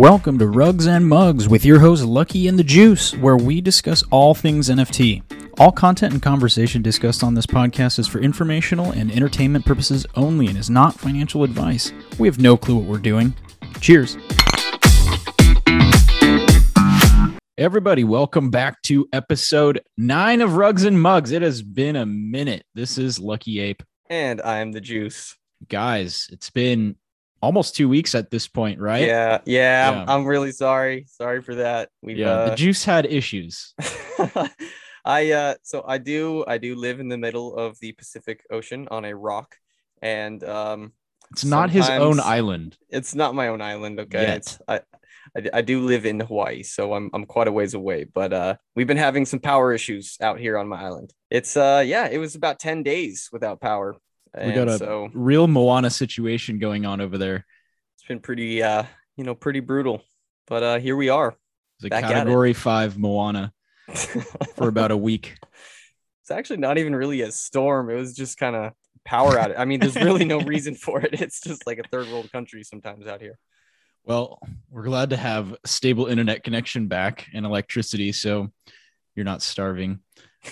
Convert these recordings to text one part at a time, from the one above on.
Welcome to Rugs and Mugs with your host Lucky and the Juice, where we discuss all things NFT. All content and conversation discussed on this podcast is for informational and entertainment purposes only and is not financial advice. We have no clue what we're doing. Cheers. Everybody, welcome back to episode nine of Rugs and Mugs. It has been a minute. This is Lucky Ape. And I'm the juice. Guys, it's been almost two weeks at this point, right? Yeah, yeah. Yeah. I'm, I'm really sorry. Sorry for that. We've, Yeah. the uh, juice had issues. I uh, so I do I do live in the middle of the Pacific Ocean on a rock, and um, It's not his own island. it's not my own island. Okay, I. I, I do live in Hawaii, so I'm I'm quite a ways away. But uh, we've been having some power issues out here on my island. It's uh, yeah, it was about ten days without power. We got a so real Moana situation going on over there. it's been pretty uh, you know, pretty brutal. But uh, here we are. It's a Back at it. category five Moana for about a week. it's actually not even really a storm. It was just kind of power out. I mean, there's really no reason for it. It's just like a third world country sometimes out here. Well, we're glad to have stable internet connection back and electricity, so you're not starving.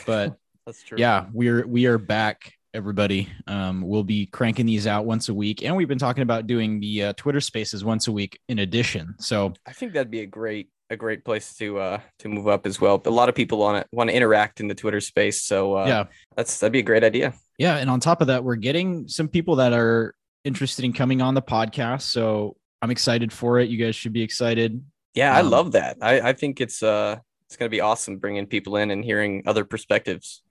But That's true. yeah, we're we are back, everybody. Um, we'll be cranking these out once a week, and we've been talking about doing the uh, Twitter Spaces once a week in addition. So I think that'd be a great a great place to uh to move up as well. A lot of people want it want to interact in the Twitter space, so uh, yeah, that's that'd be a great idea. Yeah, and on top of that, we're getting some people that are interested in coming on the podcast. So I'm excited for it. You guys should be excited. Yeah, I Um, love that. I I think it's uh it's gonna be awesome bringing people in and hearing other perspectives.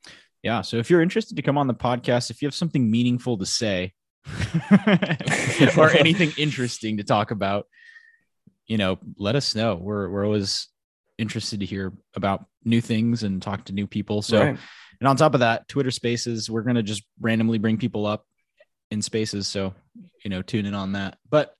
Yeah. So if you're interested to come on the podcast, if you have something meaningful to say or anything interesting to talk about, you know, let us know. We're we're always interested to hear about new things and talk to new people. So Right. and on top of that, Twitter Spaces, we're gonna just randomly bring people up in spaces. So you know, tune in on that. But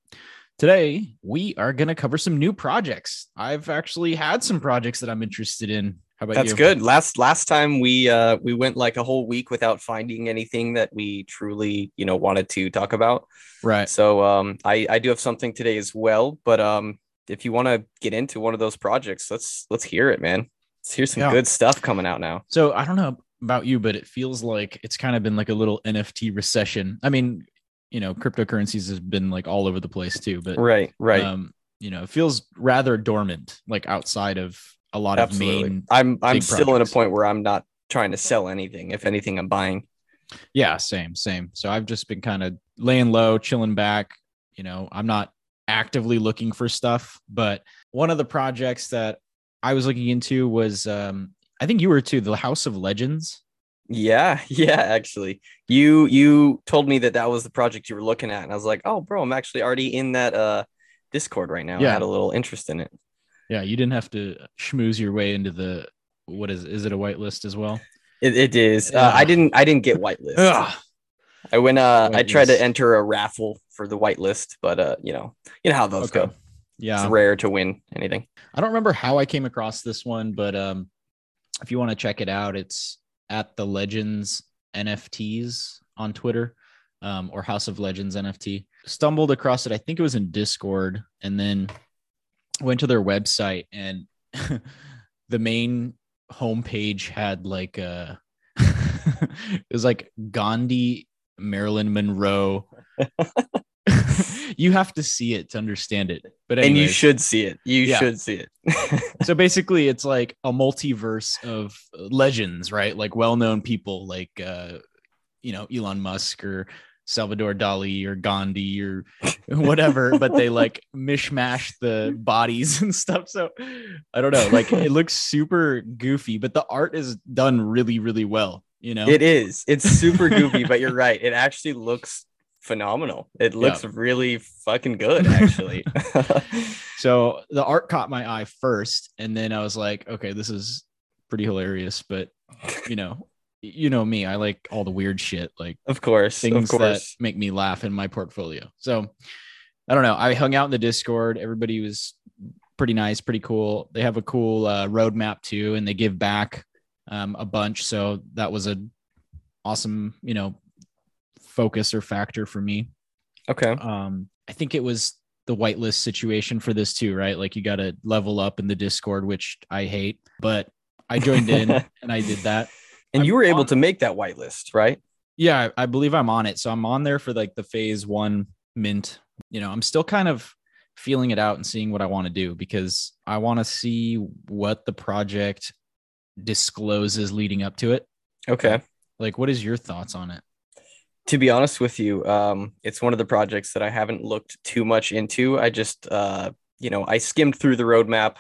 today we are gonna cover some new projects. I've actually had some projects that I'm interested in. How about That's you? good. Last last time we uh we went like a whole week without finding anything that we truly, you know, wanted to talk about. Right. So um I I do have something today as well, but um if you want to get into one of those projects, let's let's hear it, man. Let's hear some Yeah. good stuff coming out now. So I don't know about you, but it feels like it's kind of been like a little NFT recession. I mean, you know, cryptocurrencies has been like all over the place too, but Right, right. um, you know, it feels rather dormant, like outside of a lot Absolutely. of main I'm I'm still in a point where I'm not trying to sell anything. If anything, I'm buying. Yeah, same, same. So I've just been kind of laying low, chilling back. You know, I'm not actively looking for stuff, but one of the projects that I was looking into was um I think you were too, the House of Legends. Yeah, yeah, actually. You you told me that that was the project you were looking at and I was like, "Oh, bro, I'm actually already in that uh Discord right now. I Yeah. had a little interest in it." Yeah, you didn't have to schmooze your way into the what is is it a whitelist as well? It, it is. Uh, I didn't I didn't get whitelist. Ugh. I went uh I tried to enter a raffle for the whitelist, but uh you know, you know how those Okay. go. Yeah. It's rare to win anything. I don't remember how I came across this one, but um if you want to check it out, it's at the Legends NFTs on Twitter um, or House of Legends NFT. Stumbled across it. I think it was in Discord and then went to their website and the main homepage had like a it was like Gandhi, Marilyn Monroe. you have to see it to understand it. But and you should see it. You Yeah. should see it. so basically it's like a multiverse of legends right like well-known people like uh you know elon musk or salvador dali or gandhi or whatever but they like mishmash the bodies and stuff so i don't know like it looks super goofy but the art is done really really well you know It is. It's super goofy, but you're right. It actually looks phenomenal. It looks really fucking good, actually. so the art caught my eye first and then i was like okay this is pretty hilarious but you know you know me i like all the weird shit like of course. things of that make me laugh in my portfolio. So I don't know. I hung out in the Discord. Everybody was pretty nice, pretty cool. They have a cool uh, roadmap too, and they give back um, a bunch. So that was a awesome, you know, focus or factor for me. Okay. Um, I think it was the whitelist situation for this too, right? Like you got to level up in the Discord, which I hate, but I joined in and I did that. And I'm you were able on- to make that whitelist, right? Yeah, I I believe I'm on it. So I'm on there for like the phase one mint. You know, I'm still kind of feeling it out and seeing what I want to do because I want to see what the project discloses leading up to it. Okay. Like, what is your thoughts on it? To be honest with you, um, it's one of the projects that I haven't looked too much into. I just, uh, you know, I skimmed through the roadmap.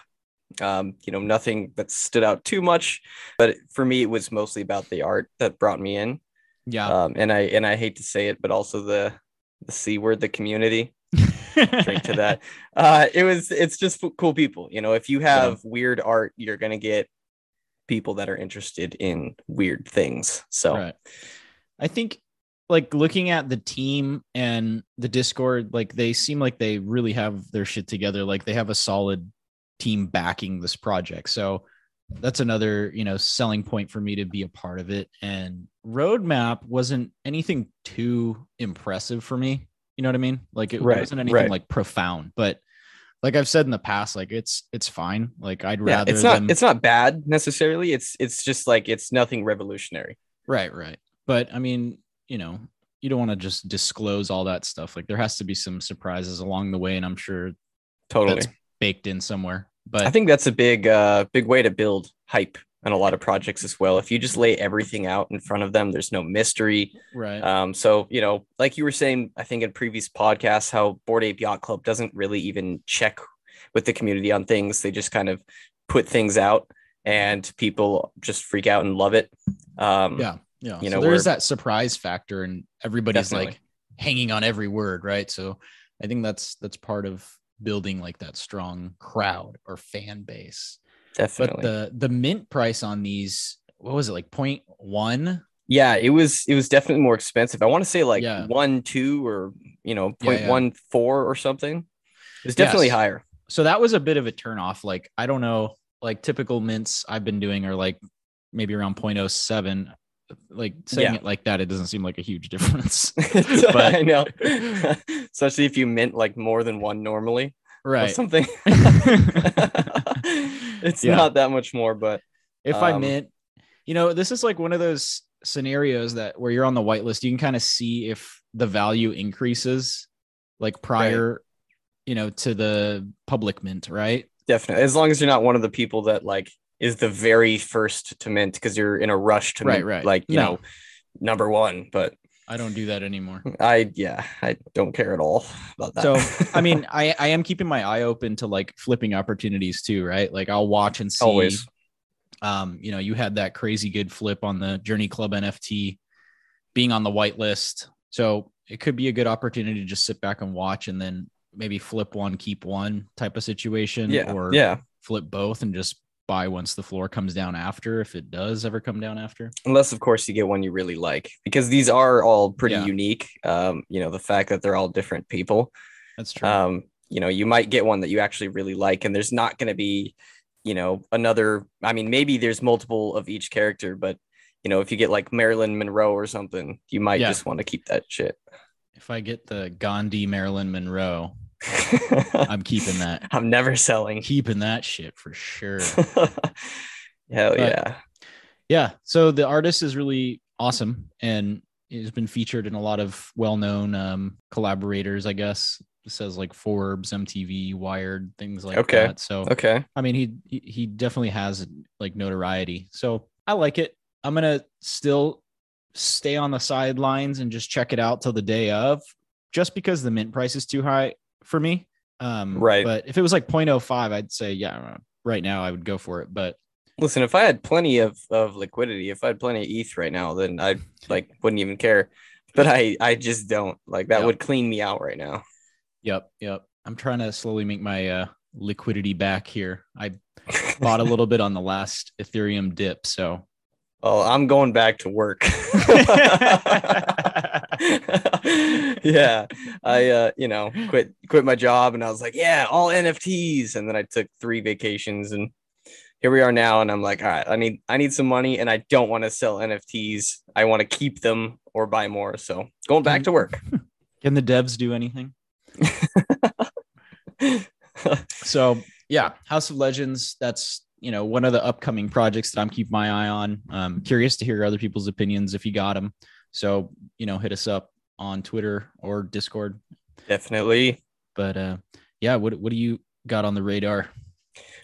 Um, you know, nothing that stood out too much, but for me, it was mostly about the art that brought me in. Yeah. Um, and I and I hate to say it, but also the the c word, the community. drink to that. Uh, it was it's just cool people. You know, if you have weird art, you're gonna get people that are interested in weird things. So Right. I think like looking at the team and the Discord, like they seem like they really have their shit together. Like they have a solid team backing this project. So that's another, you know, selling point for me to be a part of it. And roadmap wasn't anything too impressive for me. You know what I mean? Like it Right, wasn't anything right. like profound, but like I've said in the past, like it's it's fine. Like I'd yeah, rather it's not them it's not bad necessarily. It's it's just like it's nothing revolutionary. Right, right. But I mean, you know, you don't want to just disclose all that stuff. Like there has to be some surprises along the way, and I'm sure Totally. Baked in somewhere. But I think that's a big uh big way to build hype on a lot of projects as well. If you just lay everything out in front of them, there's no mystery. right, Um, so you know, like you were saying, I think in previous podcasts, how Bored Ape Yacht Club doesn't really even check with the community on things. They just kind of put things out, and people just freak out and love it. Um, yeah, yeah. you so know, there is that surprise factor, and everybody's Definitely. like hanging on every word, right? So I think that's that's part of building like that strong crowd or fan base. definitely. But the the mint price on these, what was it like? Point one? yeah, it was it was definitely more expensive. I want to say like Yeah. one two or you know Yeah, point yeah. one four or something. It was definitely Yes. higher. so that was a bit of a turn off. Like, I don't know, like typical mints I've been doing are like maybe around 0.07. Like saying Yeah. it like that, it doesn't seem like a huge difference. but I know, especially if you mint like more than one normally or right. something. it's Yeah. not that much more, but if I um, mint, you know, this is like one of those scenarios that where you're on the whitelist, you can kind of see if the value increases like prior, you know, to the public mint, right? definitely as long as you're not one of the people that like is the very first to mint because you're in a rush to Right, mint, right. like you No. know number one. But I don't do that anymore. I yeah, I don't care at all about that. So I mean, I I am keeping my eye open to like flipping opportunities too, right? Like I'll watch and see. always Um, you know, you had that crazy good flip on the Journey Club NFT, being on the whitelist, so it could be a good opportunity to just sit back and watch, and then maybe flip one, keep one type of situation, yeah, or yeah. flip both and just buy once the floor comes down after, if it does ever come down after. Unless of course you get one you really like because these are all pretty Yeah. unique. Um, you know the fact that they're all different people. That's true. um, you know, you might get one that you actually really like, and there's not going to be, you know, another. I mean, maybe there's multiple of each character, but you know, if you get like Marilyn Monroe or something, you might Yeah. just want to keep that shit. if I get the Gandhi Marilyn Monroe, I'm keeping that. I'm never selling. keeping that shit for sure. Hell But- yeah. yeah. So the artist is really awesome and has been featured in a lot of well-known um, collaborators, I guess. It says like Forbes, MTV, Wired, things like Okay. that. So Okay. I mean, he he- he definitely has like notoriety. So I like it. I'm gonna still stay on the sidelines and just check it out till the day of, just because the mint price is too high for me. Um, Right. But if it was like 0.05, I'd say yeah. Right now, I would go for it. But Listen, if I had plenty of, of liquidity, if I had plenty of ETH right now, then I like wouldn't even care. But I I just don't. Like that Yeah. would clean me out right now. Yep, yep. I'm trying to slowly make my uh, liquidity back here. I bought a little bit on the last Ethereum dip, so Oh, I'm going back to work. yeah. I uh, you know, quit quit my job and I was like, yeah, all NFTs. And then I took three vacations and here we are now. And I'm like, all right, I need I need some money and I don't want to sell NFTs. I want to keep them or buy more. So going back to work. can the devs do anything? so yeah, House of Legends. That's you know one of the upcoming projects that I'm keeping my eye on. Um, curious to hear other people's opinions if you got them. So you know, hit us up on Twitter or Discord. Definitely. But uh, yeah, what what do you got on the radar?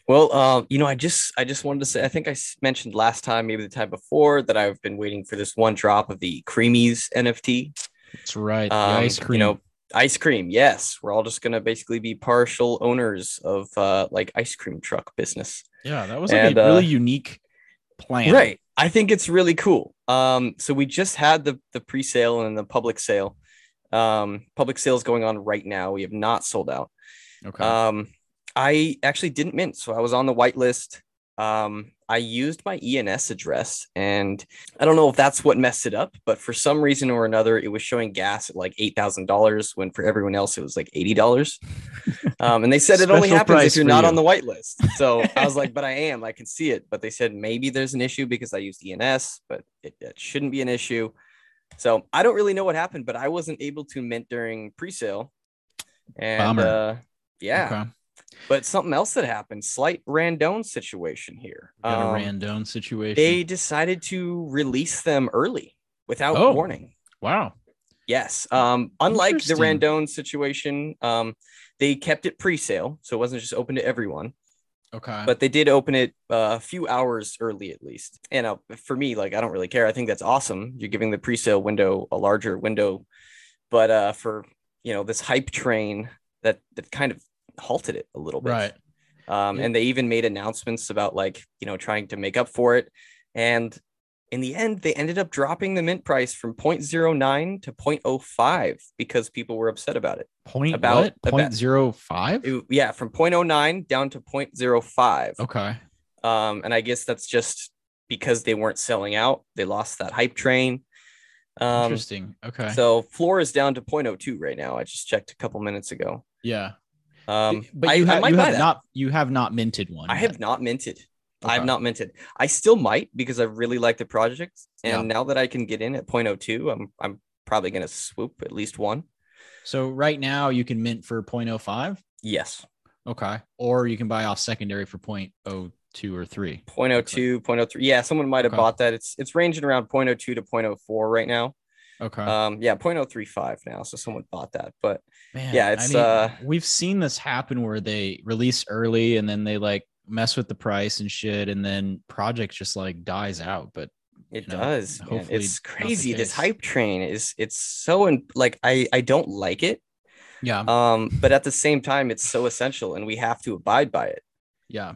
Well, um, you know, I just I just wanted to say I think I mentioned last time, maybe the time before, that I've been waiting for this one drop of the Creemees NFT. That's right. Um, ice cream. You know, ice cream. Yes, we're all just gonna basically be partial owners of uh, like ice cream truck business. Yeah, that was like and, a really uh, unique plan. Right. I think it's really cool. Um, so we just had the the pre-sale and the public sale. Um, public sales going on right now. We have not sold out. Okay. Um, I actually didn't mint, so I was on the whitelist. Um, I used my ENS address, and I don't know if that's what messed it up, but for some reason or another, it was showing gas at like eight thousand dollars when for everyone else it was like eighty dollars. Um, and they said it only happens if you're not you. on the whitelist. So I was like, but I am, I can see it. But they said maybe there's an issue because I used ENS, but it, it shouldn't be an issue. So I don't really know what happened, but I wasn't able to mint during pre-sale. And uh, yeah. Okay. But something else that happened, slight Randone situation here. We got um, a Randone situation. They decided to release them early without oh, warning. Wow. Yes. Um, unlike the Randone situation, um, they kept it pre-sale, so it wasn't just open to everyone. Okay. But they did open it uh, a few hours early at least. And uh, for me, like I don't really care. I think that's awesome. You're giving the pre-sale window a larger window. But uh, for you know this hype train that that kind of halted it a little bit. Right. Um, yeah. And they even made announcements about like, you know, trying to make up for it. And in the end, they ended up dropping the mint price from 0.09 to 0.05 because people were upset about it. Point about what? 0.05? yeah, from 0.09 down to 0.05. Okay. Um, and I guess that's just because they weren't selling out. They lost that hype train. Um, Interesting. Okay. So floor is down to 0.02 right now. I just checked a couple minutes ago. Yeah. Um, but you, I, ha- I you have not you have not minted one. I yet. have not minted. Okay. I have not minted. I still might because I really like the project, and yeah. now that I can get in at 0.02, I'm I'm probably gonna swoop at least one. So right now you can mint for 0.05. Yes. Okay. Or you can buy off secondary for 0.02 or 3. 0.02, 0.03. Yeah, someone might have okay. bought that. It's it's ranging around 0.02 to 0.04 right now. Okay. Um, yeah, 0.035 now. So someone bought that. But Man, yeah, it's I mean, uh we've seen this happen where they release early and then they like mess with the price and shit, and then project just like dies out. But it know, does. It's crazy. This hype train is it's so in, like I I don't like it. Yeah. Um, but at the same time, it's so essential and we have to abide by it. Yeah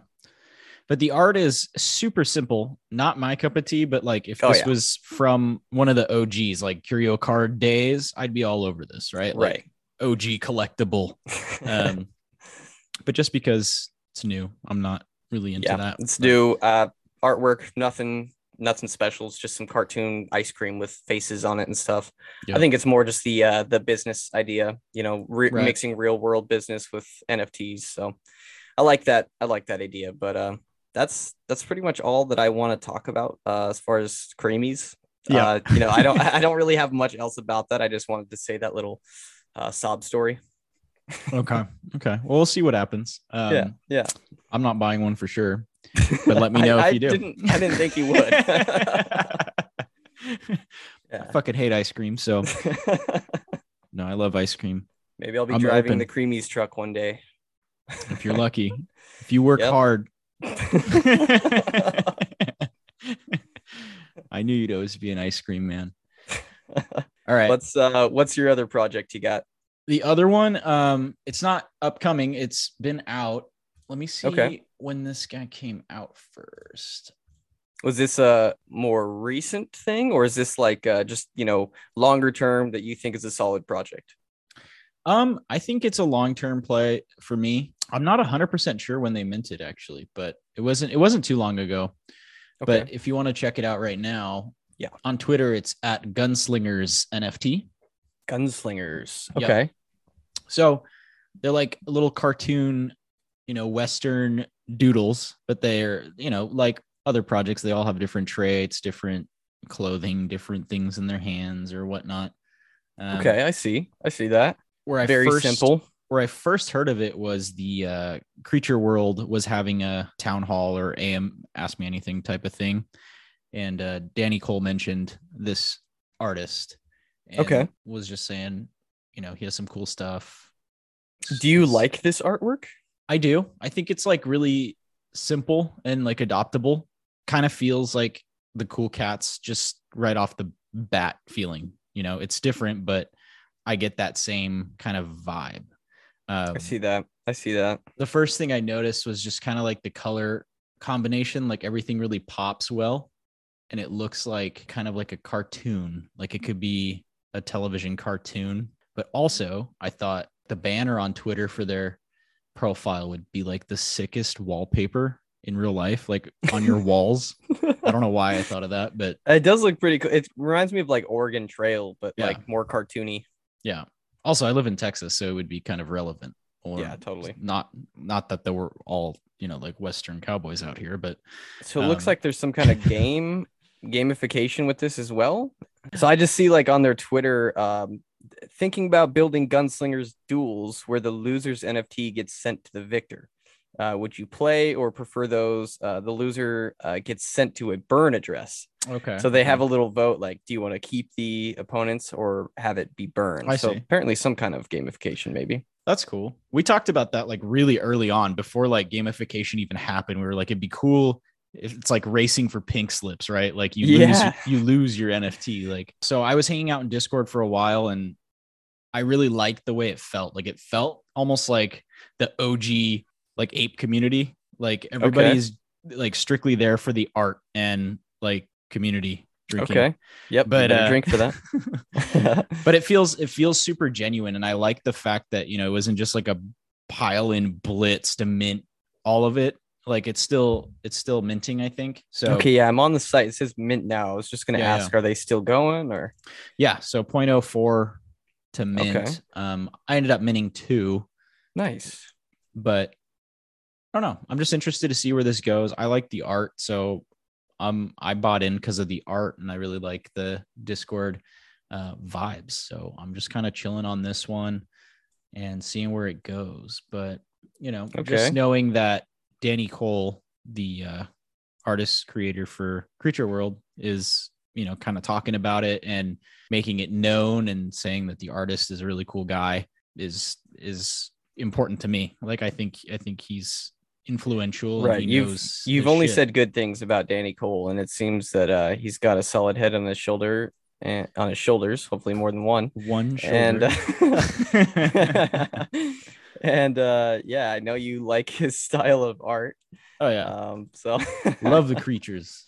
but the art is super simple. Not my cup of tea but like if oh, this yeah. was from one of the og's like curio card days i'd be all over this right? Right. Like og collectible. Um but just because it's new i'm not really into yeah, that it's but... new uh artwork nothing nothing special. It's just some cartoon ice cream with faces on it and stuff. I think it's more just the uh the business idea you know re- right. mixing real world business with nfts so i like that i like that idea but uh, that's that's pretty much all that I want to talk about uh, as far as creemees. Yeah, uh, you know, I don't I don't really have much else about that. I just wanted to say that little uh, sob story. okay, okay. Well, we'll see what happens. Um, yeah, yeah. I'm not buying one for sure, but let me know I, if you do. I Didn't, I didn't think you would. yeah. I fucking hate ice cream, so no, I love ice cream. Maybe I'll be I'm driving open. the creemees truck one day. if you're lucky, if you work yep. hard, I knew you'd always be an ice cream man. All right. What's uh what's your other project you got? The other one, um, it's not upcoming, it's been out. Let me see okay. when this guy came out first. Was this a more recent thing or is this like uh, just you know longer term that you think is a solid project? Um, I think it's a long-term play for me. I'm not 100% sure when they minted actually, but it wasn't it wasn't too long ago. Okay. But if you want to check it out right now, yeah. On Twitter it's at Gunslingers NFT. Gunslingers. Okay. Yep. So they're like little cartoon, you know, western doodles, but they're, you know, like other projects, they all have different traits, different clothing, different things in their hands or whatnot. Um, okay, I see. I see that where I very first, simple. Where I first heard of it was the uh, Creature World was having a town hall or AM Ask Me Anything type of thing, and uh, Danny Cole mentioned this artist. and Okay. was just saying, you know, he has some cool stuff. Do you like this artwork? I do. I think it's like really simple and like adoptable. Kind of feels like the cool cats just right off the bat feeling. You know, it's different, but I get that same kind of vibe. Um, I see that. I see that. the first thing I noticed was just kind of like the color combination, like everything really pops well. And it looks like kind of like a cartoon, like it could be a television cartoon. But also, I thought the banner on Twitter for their profile would be like the sickest wallpaper in real life, like on your walls. I don't know why I thought of that, but It does look pretty cool. It reminds me of like Oregon Trail, but Yeah. like more cartoony. yeah. Also, I live in Texas, so it would be kind of relevant. Or Yeah, totally. Not not that there were all, you know, like Western cowboys out here, but So it looks Um, like there's some kind of game gamification with this as well. So I just see like on their Twitter, um, thinking about building gunslingers duels where the loser's NFT gets sent to the victor. Uh, would you play or prefer those? Uh, the loser uh, gets sent to a burn address. okay. So they have a little vote like, do you want to keep the opponents or have it be burned? I so see. apparently some kind of gamification, maybe. That's cool. We talked about that like really early on before like gamification even happened. We were like, it'd be cool if it's like racing for pink slips, right? Like you Yeah. lose you lose your NFT. Like so I was hanging out in Discord for a while and I really liked the way it felt. Like it felt almost like the OG like ape community. Like everybody's like strictly there for the art and like community drinking. Okay. Yep. But, uh, drink for that. but it feels it feels super genuine and i like the fact that you know it wasn't just like a pile in blitz to mint all of it like it's still it's still minting i think so okay. Yeah. I'm on the site. It says mint now. I was just going to Yeah, ask, are they still going or? yeah so 0.04 to mint Okay. um i ended up minting two Nice. but i don't know. I'm just interested to see where this goes. I like the art so um i bought in because of the art and i really like the discord uh vibes. So i'm just kind of chilling on this one and seeing where it goes. But you know Okay. just knowing that danny cole the uh artist creator for creature world is you know kind of talking about it and making it known and saying that the artist is a really cool guy is is important to me. Like i think i think he's influential and Right. You've you've only shit. said good things about Danny Cole, and it seems that uh, he's got a solid head on his shoulder and on his shoulders, hopefully more than one. one And shoulder. and uh, yeah, I know you like his style of art. oh yeah Um, so love the creatures.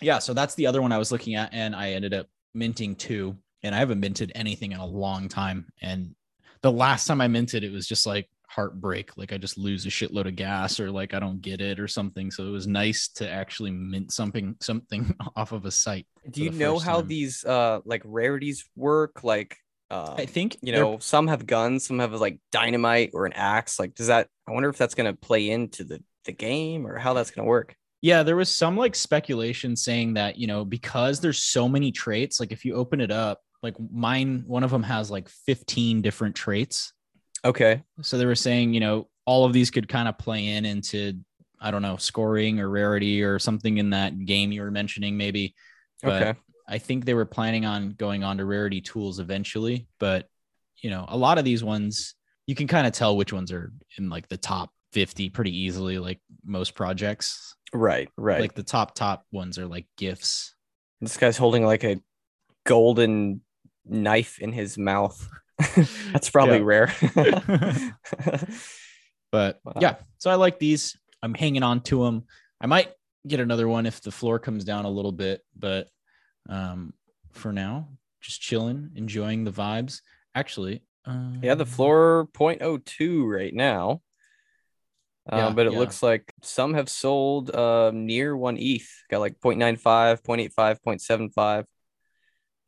Yeah, so that's the other one I was looking at, and I ended up minting two, and I haven't minted anything in a long time. And the last time I minted, it was just like heartbreak, like I just lose a shitload of gas, or like I don't get it, or something. So it was nice to actually mint something, something off of a site. Do you know how time. these uh like rarities work? Like uh, I think you know, some have guns, some have like dynamite or an axe. Like, does that? I wonder if that's gonna play into the the game or how that's gonna work. Yeah, there was some like speculation saying that, you know, because there's so many traits, like if you open it up, like mine, one of them has like 15 different traits. Okay. So they were saying, you know, all of these could kind of play in into, I don't know, scoring or rarity or something in that game you were mentioning, maybe. But Okay. I think they were planning on going on to rarity tools eventually. But, you know, a lot of these ones, you can kind of tell which ones are in like the top 50 pretty easily, like most projects. Right. Right. Like the top, top ones are like gifts. this guy's holding like a golden knife in his mouth. that's probably rare. But Wow. yeah, so I like these. I'm hanging on to them. I might get another one if the floor comes down a little bit, but um, for now, just chilling, enjoying the vibes. Actually, um, yeah, the floor 0.02 right now. Yeah, but it yeah. looks like some have sold uh, near one ETH. Got like 0.95, 0.85, 0.75.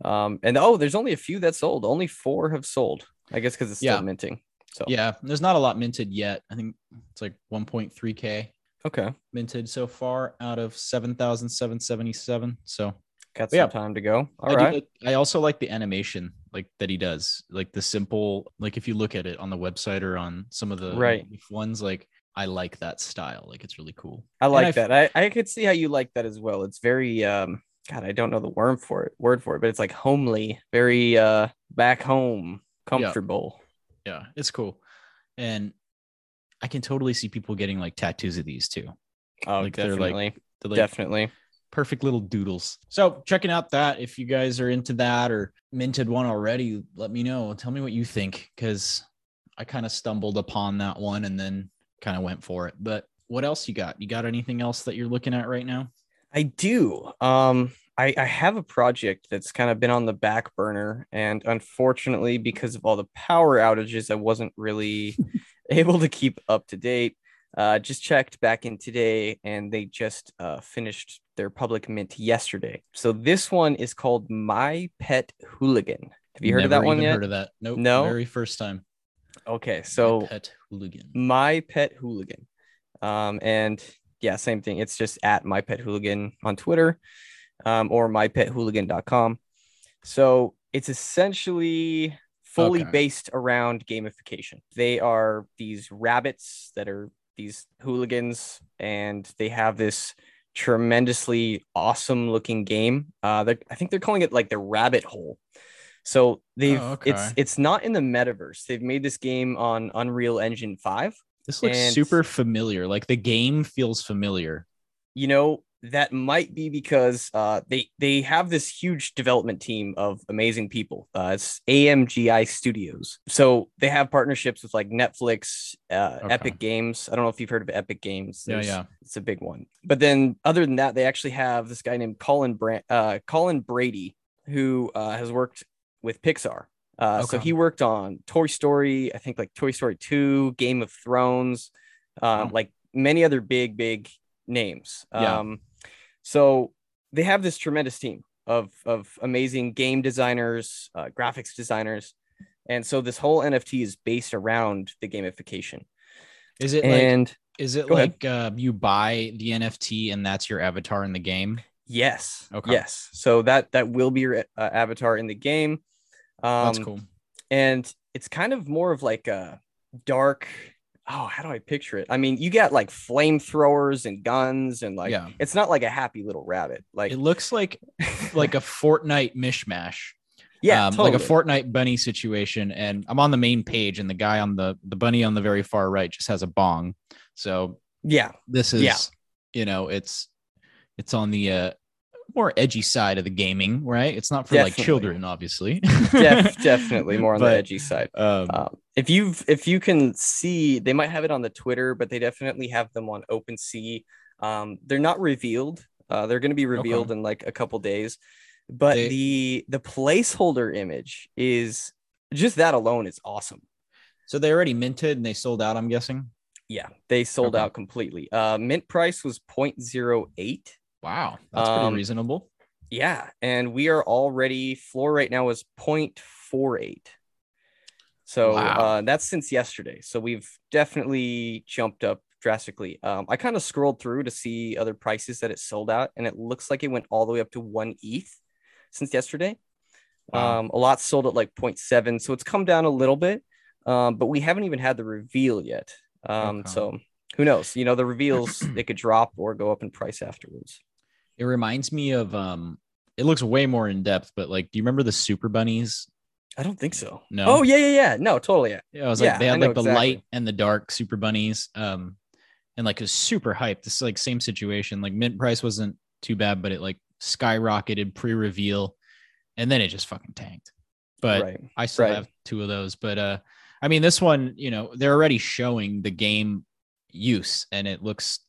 Um, and oh, there's only a few that sold. Only four have sold. I guess because it's still Yeah. minting. So Yeah, there's not a lot minted yet. I think it's like 1.3k okay, minted so far out of 7,777. So got Yeah. some time to go. All I, right. like- I also like the animation. like that he does. Like the simple, like if you look at it on the website or on some of the Right. ones, like I like that style. Like it's really cool. I like I that. I, I could see how you like that as well. It's very um God, I don't know the word for it, word for it, but it's like homely, very uh back home, comfortable. Yeah, it's cool. And I can totally see people getting like tattoos of these too. Oh, Like, they're, like, definitely. They're like definitely. perfect little doodles. So checking out that if you guys are into that or minted one already, let me know. Tell me what you think because I kind of stumbled upon that one and then kind of went for it. But what else you got? You got anything else that you're looking at right now? I do. Um, I, I have a project that's kind of been on the back burner, and unfortunately, because of all the power outages, I wasn't really able to keep up to date. Uh, just checked back in today, and they just uh, finished their public mint yesterday. So this one is called My Pet Hooligan. Have you heard of that one yet? Heard of that? Nope. No? Very first time. Okay, so My pet hooligan. my pet hooligan um and yeah same thing. It's just at my pet hooligan on twitter um or mypethooligan.com so it's essentially fully Okay. based around gamification. They are these rabbits that are these hooligans and they have this tremendously awesome looking game. Uh i think they're calling it like the rabbit hole. So they've Oh, it's it's not in the metaverse. They've made this game on unreal engine 5 This looks and- super familiar. Like the game feels familiar. you know that might be because uh, they they have this huge development team of amazing people. Uh, it's AMGI Studios, so they have partnerships with like Netflix, uh, Okay. Epic Games. I don't know if you've heard of Epic Games. Yeah, There's- yeah. it's a big one. But then other than that, they actually have this guy named Colin Brand, uh, Colin Brady, who uh, has worked with Pixar. Uh, So he worked on Toy Story, I think like Toy Story 2, Game of Thrones, um, Wow. like many other big, big names. Yeah. Um, so they have this tremendous team of, of amazing game designers, uh, graphics designers. And so this whole NFT is based around the gamification. Is it like And is it like uh, you buy the NFT and that's your avatar in the game? yes, Okay. yes. So that that will be your uh, avatar in the game. Um, That's cool. and it's kind of more of like a dark oh how do i picture it i mean you got like flamethrowers and guns and like yeah. it's not like a happy little rabbit like It looks like like a Fortnite mishmash. yeah um, totally. like a Fortnite bunny situation. And I'm on the main page, and the guy on the the bunny on the very far right just has a bong. So yeah this is, Yeah. you know, it's it's on the uh, more edgy side of the gaming, right? It's not for like children, obviously. def- definitely more on the edgy side Um, um, if you've if you can see they might have it on the twitter but they definitely have them on OpenSea. um they're not revealed uh they're going to be revealed in like a couple days but They- the the placeholder image is just that alone is awesome so they already minted and they sold out. I'm guessing. Yeah, they sold Okay. out completely. Uh, mint price was 0.08. Wow, that's Um, pretty reasonable. Yeah, and we are already floor right now is 0.48. So Wow. uh, that's since yesterday. So we've definitely jumped up drastically. Um, I kind of scrolled through to see other prices that it sold out, and it looks like it went all the way up to one ETH since yesterday. Wow. Um, a lot sold at like 0.7, so it's come down a little bit, um, but we haven't even had the reveal yet. Um, Okay. So who knows? You know, the reveals they could drop or go up in price afterwards. It reminds me of um. It looks way more in depth, but like, do you remember the Super Bunnies? I don't think so. No. Oh yeah, yeah, yeah. No, totally. Yeah. Yeah, it was Yeah, like they had like the exactly. light and the dark super bunnies. Um, and like it was super hyped. This is like same situation. Like mint price wasn't too bad, but it like skyrocketed pre-reveal, and then it just fucking tanked. But right. I still right. have two of those. But uh, I mean, this one, you know, they're already showing the game use, and it looks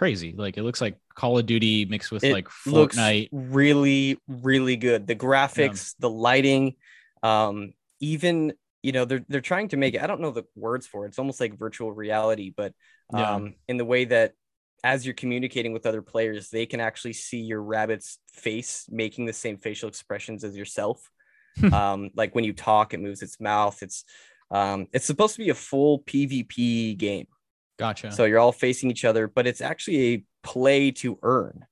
crazy. Like it looks like Call of Duty mixed with It like looks Fortnite. really, really good. The graphics, the lighting, um, even you know they're they're trying to make it. I don't know the words for it. It's almost like virtual reality, but Yeah. um, in the way that as you're communicating with other players, they can actually see your rabbit's face making the same facial expressions as yourself. um, like when you talk, it moves its mouth. It's um, it's supposed to be a full PvP game. Gotcha. So you're all facing each other, but it's actually a play to earn.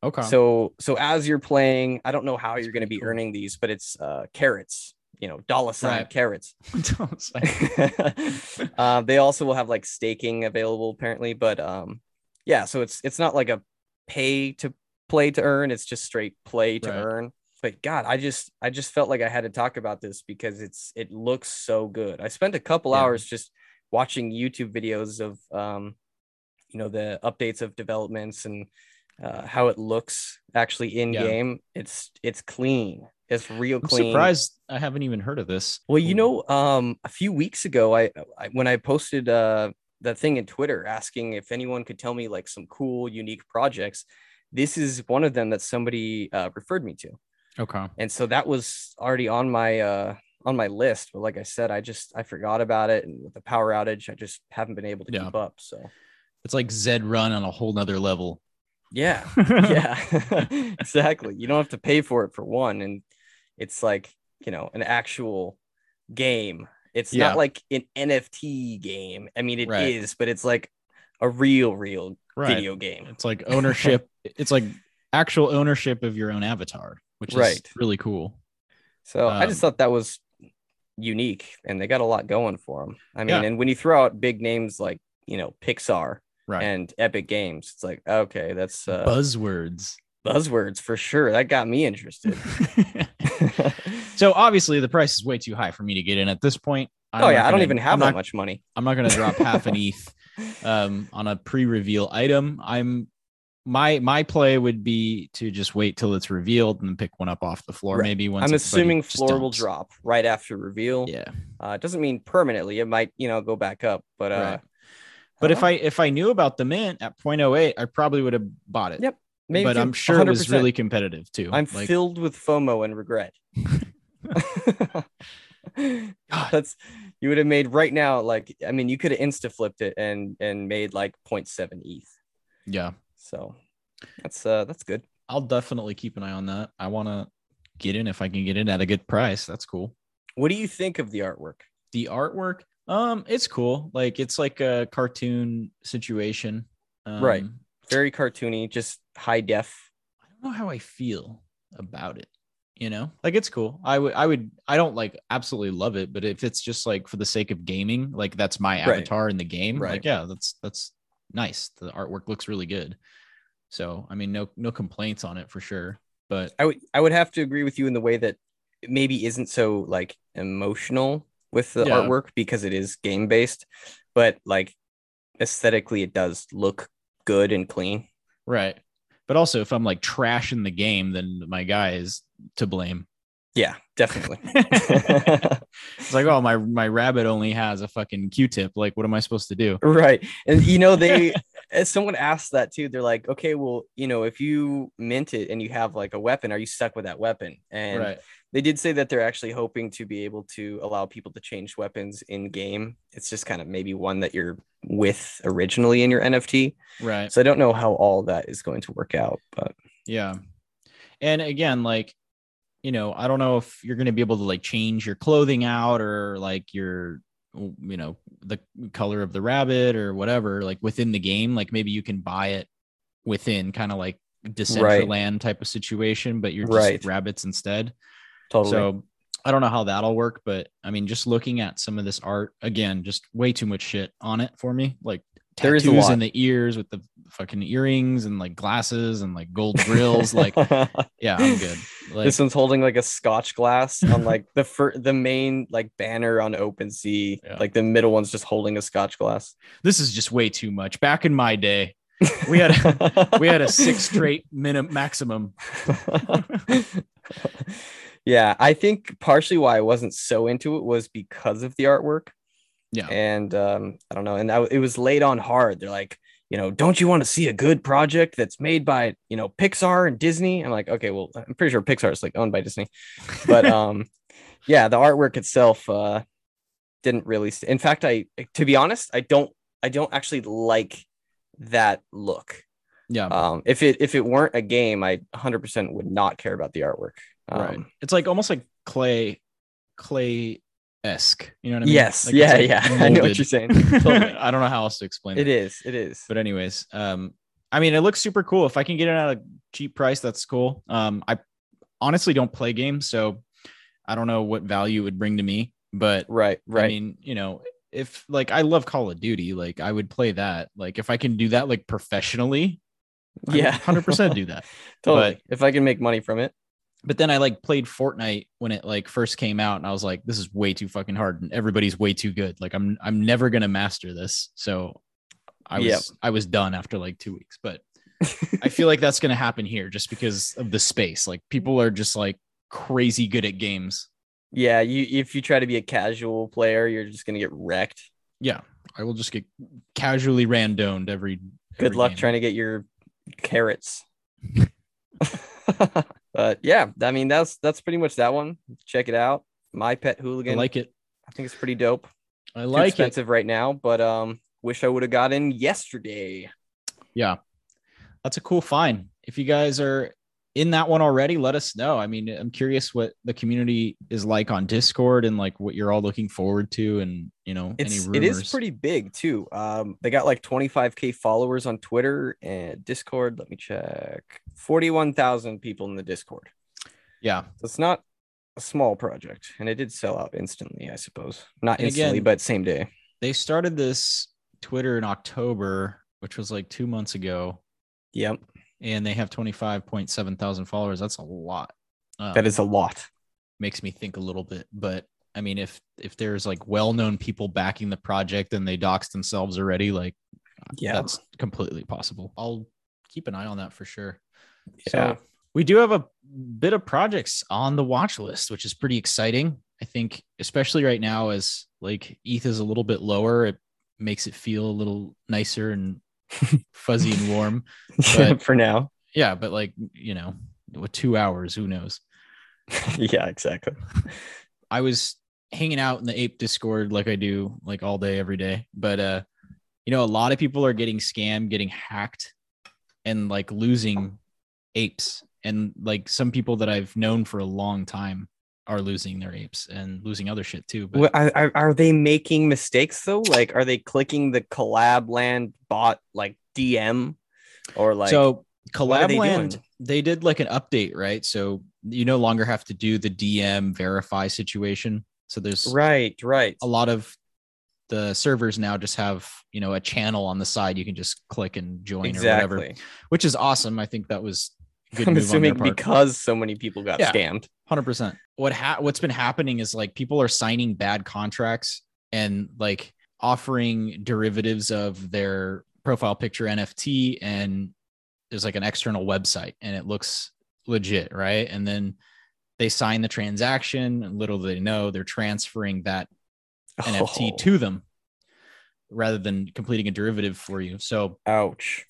Okay. So so as you're playing, I don't know how you're going to be cool. earning these, but it's uh, carrots. You know, dollar sign right. carrots. uh, they also will have like staking available apparently, but um, yeah. So it's it's not like a pay to play to earn. It's just straight play to right. earn. But God, I just I just felt like I had to talk about this because it's it looks so good. I spent a couple yeah. hours just watching YouTube videos of um, you know, the updates of developments and uh, how it looks actually in yeah. game. It's it's clean. It's real I'm clean. Surprised I haven't even heard of this. Well, you know, um, a few weeks ago, I, I when I posted uh that thing in Twitter asking if anyone could tell me like some cool, unique projects. This is one of them that somebody uh, referred me to. Okay. And so that was already on my uh on my list, but like I said, I just I forgot about it, and with the power outage, I just haven't been able to yeah. keep up. So it's like Zed Run on a whole nother level. Yeah, yeah, exactly. You don't have to pay for it for one, and it's like you know an actual game. It's yeah. not like an NFT game. I mean, it right. is, but it's like a real, real right. video game. It's like ownership. it's like actual ownership of your own avatar, which is really cool. So um, I just um, thought that was unique, and they got a lot going for them. I mean, yeah. and when you throw out big names like you know Pixar right. and Epic Games. It's like, okay, that's uh, buzzwords. Buzzwords for sure. That got me interested. so obviously the price is way too high for me to get in at this point. I'm oh yeah, gonna, I don't even have I'm that much money. I'm not going to drop half an ETH um, on a pre-reveal item. I'm my my play would be to just wait till it's revealed and pick one up off the floor. Right. Maybe once I'm assuming floor will drop right after reveal. Yeah, uh, it doesn't mean permanently. It might you know go back up, but uh, right. But if I if I knew about the mint at 0.08, I probably would have bought it. Yep. Maybe but I'm sure 100%. it was really competitive too. I'm like, filled with FOMO and regret. That's you would have made right now. Like, I mean, you could have insta flipped it and and made like 0.7 ETH. Yeah. So that's uh that's good. I'll definitely keep an eye on that. I want to get in if I can get in at a good price. That's cool. What do you think of the artwork? The artwork, um, it's cool. Like it's like a cartoon situation. Um, right. Very cartoony, just high def. I don't know how I feel about it. You know, like it's cool. I would, I would, I don't like absolutely love it, but if it's just like for the sake of gaming, like that's my avatar right. in the game, right. like yeah, that's that's nice. The artwork looks really good. So I mean, no no complaints on it for sure. But I would I would have to agree with you in the way that it maybe isn't so like emotional with the yeah. artwork because it is game based, but like aesthetically, it does look good and clean. Right. But also, if I'm like trashing the game, then my guy is to blame. Yeah, definitely. it's like, oh, my my rabbit only has a fucking Q-tip. Like, what am I supposed to do? Right. And you know, they as someone asked that too, they're like, okay, well, you know, if you mint it and you have like a weapon, are you stuck with that weapon? And right they did say that they're actually hoping to be able to allow people to change weapons in game. It's just kind of maybe one that you're with originally in your NFT. Right. So I don't know how all that is going to work out, but yeah. And again, like, you know, I don't know if you're going to be able to like change your clothing out or like your, you know, the color of the rabbit or whatever, like within the game. Like maybe you can buy it within kind of like Decentraland right. type of situation, but you're just right. rabbits instead. Totally. So I don't know how that'll work, but I mean, just looking at some of this art again, just way too much shit on it for me. Like tattoos there is in the ears with the fucking earrings and like glasses and like gold grills. like, yeah, I'm good. Like, this one's holding like a scotch glass on like the fir- the main like banner on OpenSea. Yeah. Like the middle one's just holding a scotch glass. This is just way too much. Back in my day, we had a, we had a six straight minute maximum. Yeah, I think partially why I wasn't so into it was because of the artwork. Yeah. And um, I don't know. And I, it was laid on hard. They're like, you know, don't you want to see a good project that's made by, you know, Pixar and Disney? I'm like, okay, well, I'm pretty sure Pixar is like owned by Disney. But um, yeah, the artwork itself uh, didn't really. St- In fact, I, to be honest, I don't, I don't actually like that look. Yeah. Um, if it if it weren't a game, I 100% would not care about the artwork. Um, right. It's like almost like clay, clay esque. You know what I mean? Yes. Like yeah. Like yeah. I know what you're saying. totally. I don't know how else to explain it. It is. It is. But anyways, um, I mean, it looks super cool. If I can get it at a cheap price, that's cool. Um, I honestly don't play games, so I don't know what value it would bring to me. But Right, right. I mean, you know, if like I love Call of Duty, like I would play that. Like if I can do that like professionally, yeah, hundred percent do that. totally. but- if I can make money from it. But then I like played Fortnite when it like first came out, and I was like, this is way too fucking hard, and everybody's way too good. Like I'm I'm never gonna master this. So I was Yep. I was done after like two weeks. But I feel like that's gonna happen here just because of the space. Like people are just like crazy good at games. Yeah, you if you try to be a casual player, you're just gonna get wrecked. Yeah, I will just get casually randomed every. Good every luck game. trying to get your carrots. but yeah, I mean that's that's pretty much that one. Check it out. My pet hooligan. I like it. I think it's pretty dope. I Too like it. expensive right now, but um wish I would have got in yesterday. Yeah. That's a cool find. If you guys are in that one already, let us know. I mean, I'm curious what the community is like on Discord and like what you're all looking forward to and, you know, It's any rumors. is pretty big too. Um they got like 25k followers on Twitter and Discord. Let me check. 41,000 people in the Discord. Yeah. So it's not a small project and it did sell out instantly, I suppose. Not And instantly, again- but same day. They started this Twitter in October, which was like two months ago, Yep. And they have 25.7 thousand followers. That's a lot. Um, That is a lot. makes me think a little bit, but I mean, if if there's like well-known people backing the project and they dox themselves already, like Yeah. that's completely possible. I'll keep an eye on that for sure. Yeah. So we do have a bit of projects on the watch list, which is pretty exciting. I think, especially right now, as like ETH is a little bit lower, it makes it feel a little nicer and fuzzy and warm. But- for now. Yeah, but like you know, with two hours, who knows? yeah, exactly. I was hanging out in the ape discord like I do like all day every day. But uh you know, a lot of people are getting scammed, getting hacked and like losing apes. And like some people that I've known for a long time are losing their apes and losing other shit too. But Well, are, are- they making mistakes though? Like, are they clicking the collab land bot like DM or like? so collab Collabland, doing? they did like an update, right? So you no longer have to do the DM verify situation. So there's right, right. a lot of the servers now just have you know a channel on the side you can just click and join or whatever Exactly. which is awesome i think that was I'm move on their assuming because so many people got Yeah. scammed. 100% what ha- what's been happening is like people are signing bad contracts and like offering derivatives of their profile picture nft and there's like an external website and it looks legit right and then they sign the transaction and little do they know they're transferring that NFT Oh, to them rather than completing a derivative for you. So, ouch.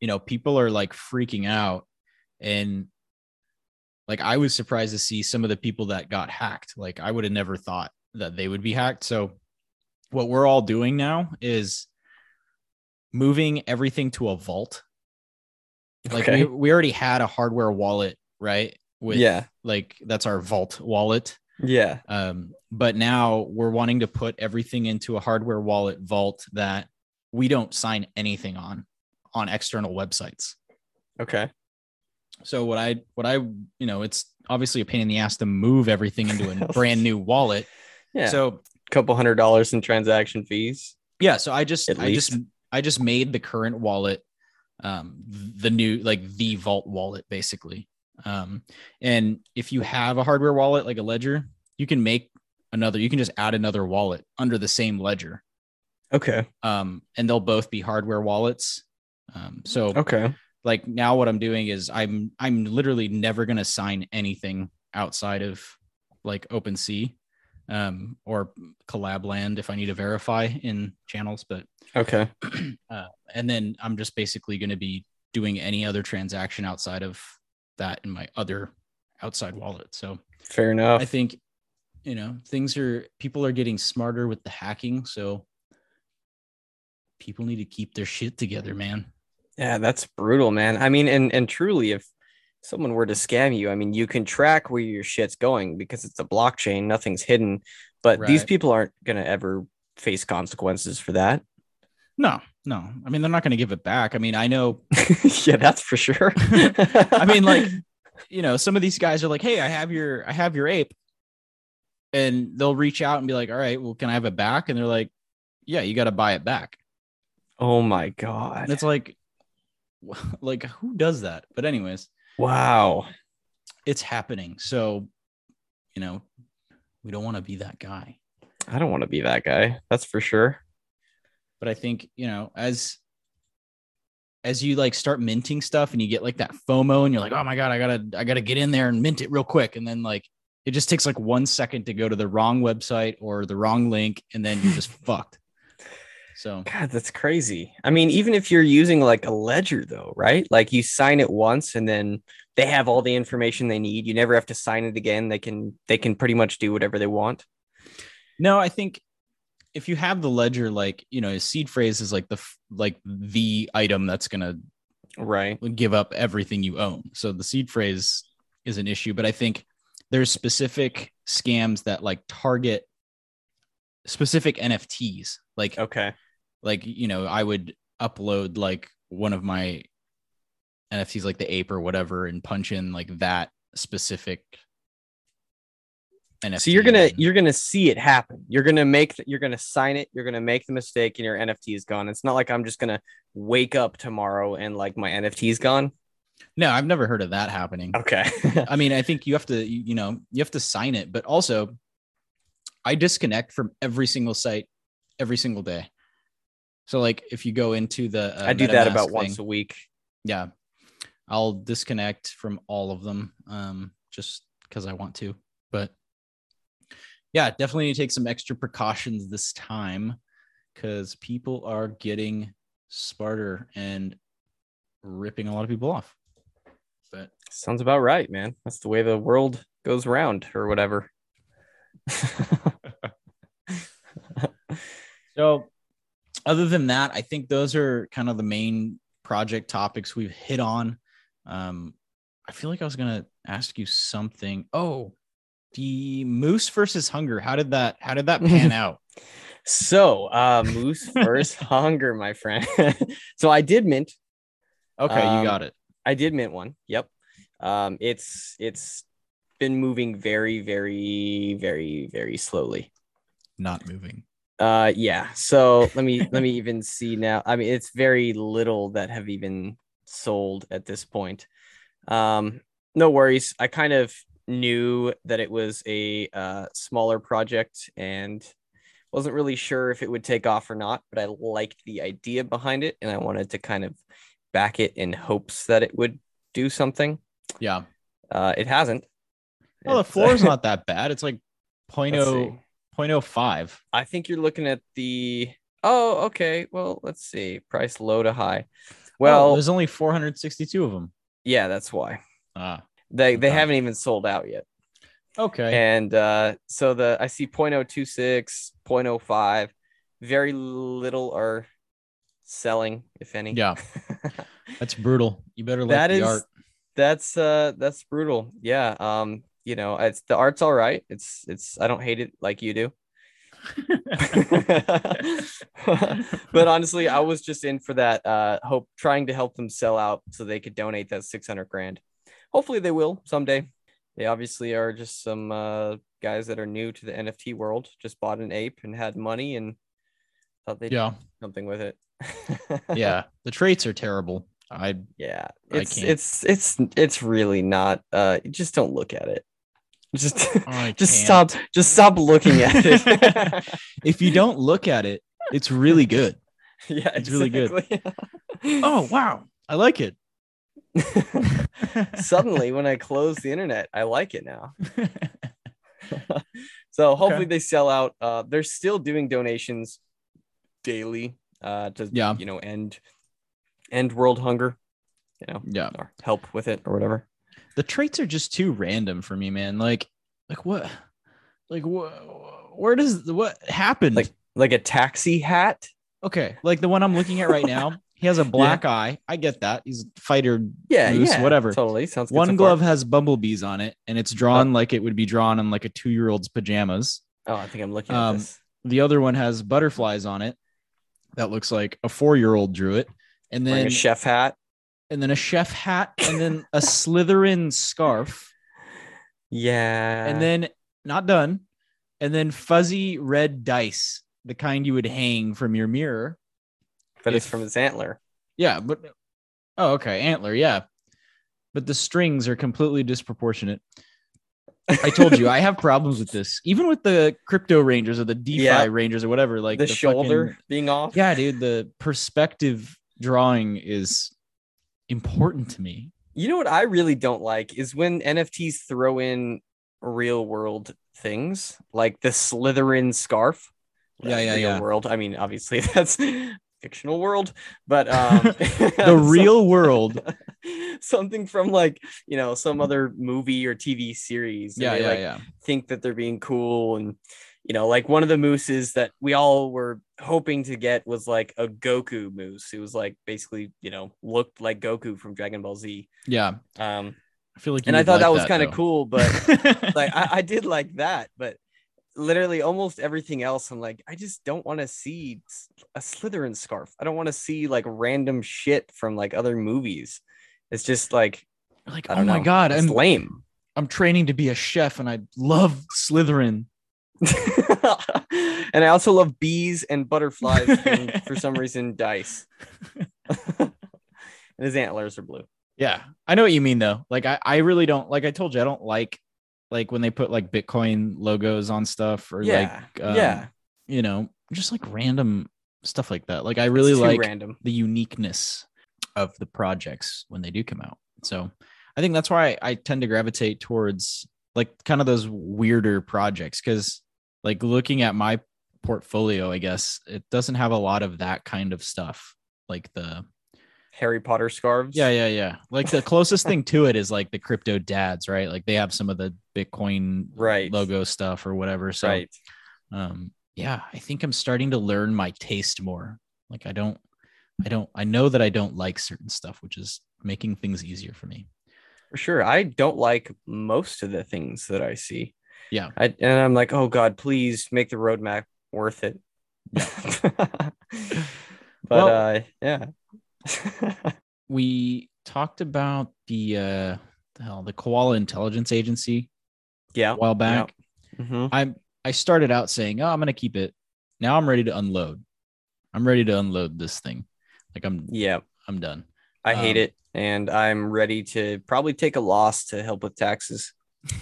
you know, people are like freaking out. And like, I was surprised to see some of the people that got hacked. Like, I would have never thought that they would be hacked. So, what we're all doing now is moving everything to a vault. Like, Okay. we, we already had a hardware wallet, right? With Yeah. like, that's our vault wallet. Yeah. Um, but now we're wanting to put everything into a hardware wallet vault that we don't sign anything on on external websites. Okay. So what I what I you know it's obviously a pain in the ass to move everything into a brand new wallet. Yeah. So a couple hundred dollars in transaction fees. yeah, so I just I just. I just made the current wallet um the new like the vault wallet basically. Um and if you have a hardware wallet like a ledger, you can make another you can just add another wallet under the same ledger. Okay. um, and they'll both be hardware wallets. Um, so Okay. Like now what I'm doing is I'm I'm literally never gonna sign anything outside of like OpenSea um, or Collab Land if I need to verify in channels, but Okay. uh, and then I'm just basically gonna be doing any other transaction outside of that in my other outside wallet. So Fair enough. I think you know things are people are getting smarter with the hacking, so people need to keep their shit together, man. Yeah, that's brutal, man. I mean, and and truly, if someone were to scam you, I mean, you can track where your shit's going because it's a blockchain, nothing's hidden. But these people aren't gonna ever face consequences for that. No, No, I mean they're not going to give it back. I mean, I know. yeah, that's for sure. I mean, like, you know, some of these guys are like, "Hey, I have your, I have your ape," and they'll reach out and be like, "All right, well, can I have it back?" And they're like, "Yeah, you got to buy it back." oh my god. And it's like, like who does that? But anyways, wow. it's happening. So, you know, we don't want to be that guy. I don't want to be that guy. That's for sure. But I think, you know, as as you like start minting stuff and you get like that FOMO and you're like, oh my God, I gotta, I gotta get in there and mint it real quick. And then like it just takes like one second to go to the wrong website or the wrong link, and then you're just fucked. So God, that's crazy. I mean, even if you're using like a ledger though, right? Like you sign it once and then they have all the information they need. You never have to sign it again. They can they can pretty much do whatever they want. no, I think if you have the ledger, like, you know, a seed phrase is like the like the item that's gonna Right. give up everything you own. So the seed phrase is an issue, but I think there's specific scams that like target specific NFTs. Like Okay. Like you know, I would upload like one of my NFTs like the ape or whatever and punch in like that specific NFT. So you're gonna and- you're gonna see it happen. You're gonna make th- you're gonna sign it. You're gonna make the mistake, and your NFT is gone. It's not like I'm just gonna wake up tomorrow and like my NFT is gone. No, I've never heard of that happening. Okay. I mean, I think you have to, you you know, you have to sign it, but also I disconnect from every single site every single day. So like if you go into the uh, I do that about thing, once a week. yeah, I'll disconnect from all of them um just cuz I want to. But yeah, definitely need to take some extra precautions this time cuz people are getting smarter and ripping a lot of people off. But Sounds about right, man. That's the way the world goes round, or whatever. So, other than that, I think those are kind of the main project topics we've hit on. Um, I feel like I was gonna ask you something. Oh, the moose versus hunger. How did that? How did that pan out? so, uh, moose versus hunger, my friend. so I did mint. Okay, Um, you got it. I did mint one. Yep. Um, it's it's been moving very, very, very, very slowly. Not moving. Uh, yeah. So let me let me even see now. I mean, it's very little that have even sold at this point. Um, no worries. I kind of knew that it was a uh, smaller project and wasn't really sure if it would take off or not, but I liked the idea behind it and I wanted to kind of back it in hopes that it would do something. Yeah. Uh, it hasn't. Well, the It's, uh, floor's not that bad. It's like let's 0.0, see. 0.05. I think you're looking at the. Oh, okay. Well, let's see. Price low to high. Well, Well, there's only 462 of them. yeah, that's why Ah, they they haven't even sold out yet. okay. And uh, so the I see 0.026, 0.05, very little are selling, if any. Yeah, that's brutal. You better like that the is art. that's uh that's brutal. Yeah. Um, you know, it's the art's all right. It's it's I don't hate it like you do. but honestly, I was just in for that uh hope trying to help them sell out so they could donate that 600 grand. Hopefully they will someday. They obviously are just some uh guys that are new to the NFT world, just bought an ape and had money and thought they'd yeah, do something with it. yeah. The traits are terrible. I Yeah. I It's can't. it's it's it's really not uh just don't look at it. Just I just can't. stop just stop looking at it. if you don't look at it, it's really good. yeah, It's really good. Oh wow, I like it. Suddenly, when I close the internet, I like it now. so hopefully Okay. they sell out. Uh, they're still doing donations daily uh, to Yeah. you know end end world hunger, you know, yeah, or help with it or whatever. The traits are just too random for me, man. Like, like what, like what, where does what happened? Like- Like a taxi hat. okay, like the one I'm looking at right now. He has a black eye. I get that. He's fighter. Yeah, Moose, yeah, whatever. Totally sounds good One so glove has bumblebees on it, and it's drawn like it would be drawn on like a two year old's pajamas. Oh, I think I'm looking at Um, this. The other one has butterflies on it. that looks like a four-year-old drew it, and Wearing then a chef hat. And then a chef hat, and then a Slytherin scarf, Yeah. and then not done, and then fuzzy red dice, the kind you would hang from your mirror. but it's from his antler. Yeah, but oh, okay, antler, yeah, but the strings are completely disproportionate. I told you I have problems with this, even with the crypto rangers or the DeFi Yeah. rangers or whatever. Like the, shoulder fucking- being off. yeah, dude, the perspective drawing is important to me. You know what I really don't like is when NFTs throw in real world things like the Slytherin scarf. Yeah, yeah, real yeah. World. I mean, obviously that's fictional world, but um The real world. something from like you know some other movie or TV series. Yeah, yeah, like, yeah. think that they're being cool and you know like one of the mooses that we all were hoping to get was like a goku moose it was like basically you know looked like goku from dragon ball z. Yeah. um I feel like you and i thought like that was kind of cool but like I, I did like that but literally almost everything else i'm like i just don't want to see a slytherin scarf. I don't want to see like random shit from like other movies. It's just like like, oh don't my know. God, it's I'm lame. I'm training to be a chef and I love Slytherin. and I also love bees and butterflies and for some reason dice. and his antlers are blue. Yeah, I know what you mean though. Like I, I really don't like I told you I don't like like when they put like Bitcoin logos on stuff or Yeah, like um, yeah. you know, just like random stuff like that. Like I really like random. the uniqueness of the projects when they do come out. So I think that's why I, I tend to gravitate towards like kind of those weirder projects because like looking at my portfolio, I guess it doesn't have a lot of that kind of stuff. Like the Harry Potter scarves. yeah, yeah, yeah. Like the closest thing to it is like the crypto dads, right? Like they have some of the Bitcoin Right. logo stuff or whatever. So Right. um yeah i think i'm starting to learn my taste more like i don't i don't i know that i don't like certain stuff which is making things easier for me For sure. I don't like most of the things that I see. Yeah. I, and I'm like, oh God, please make the roadmap worth it. but Well- uh yeah. we talked about the uh the hell the koala intelligence agency yeah. a while back Mhm. i'm i started out saying oh i'm gonna keep it now i'm ready to unload i'm ready to unload this thing like i'm Yeah. i'm done I hate Um, it, and I'm ready to probably take a loss to help with taxes.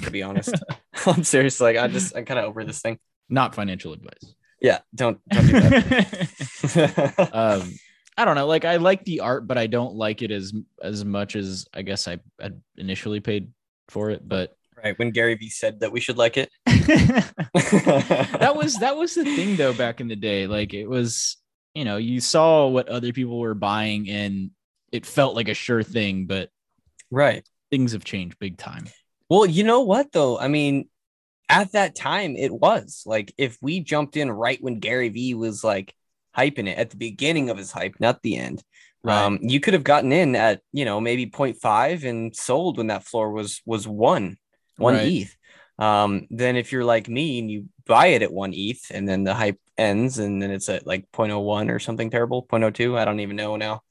To be honest, I'm serious. Like I just I'm kind of over this thing. not financial advice Yeah, don't don't do that. um i don't know like i like the art but i don't like it as as much as i guess i had initially paid for it but right when Gary Vee said that we should like it. that was that was the thing though back in the day like it was you know you saw what other people were buying and it felt like a sure thing but right. things have changed big time Well, you know what though? I mean, at that time it was like if we jumped in right when Gary Vee was like hyping it at the beginning of his hype, not the end. Um, you could have gotten in at you know maybe 0.5 and sold when that floor was was one one Right. ETH. Um, then if you're like me and you buy it at one ETH and then the hype ends and then it's at like 0.01 or something terrible, 0.02, I don't even know now.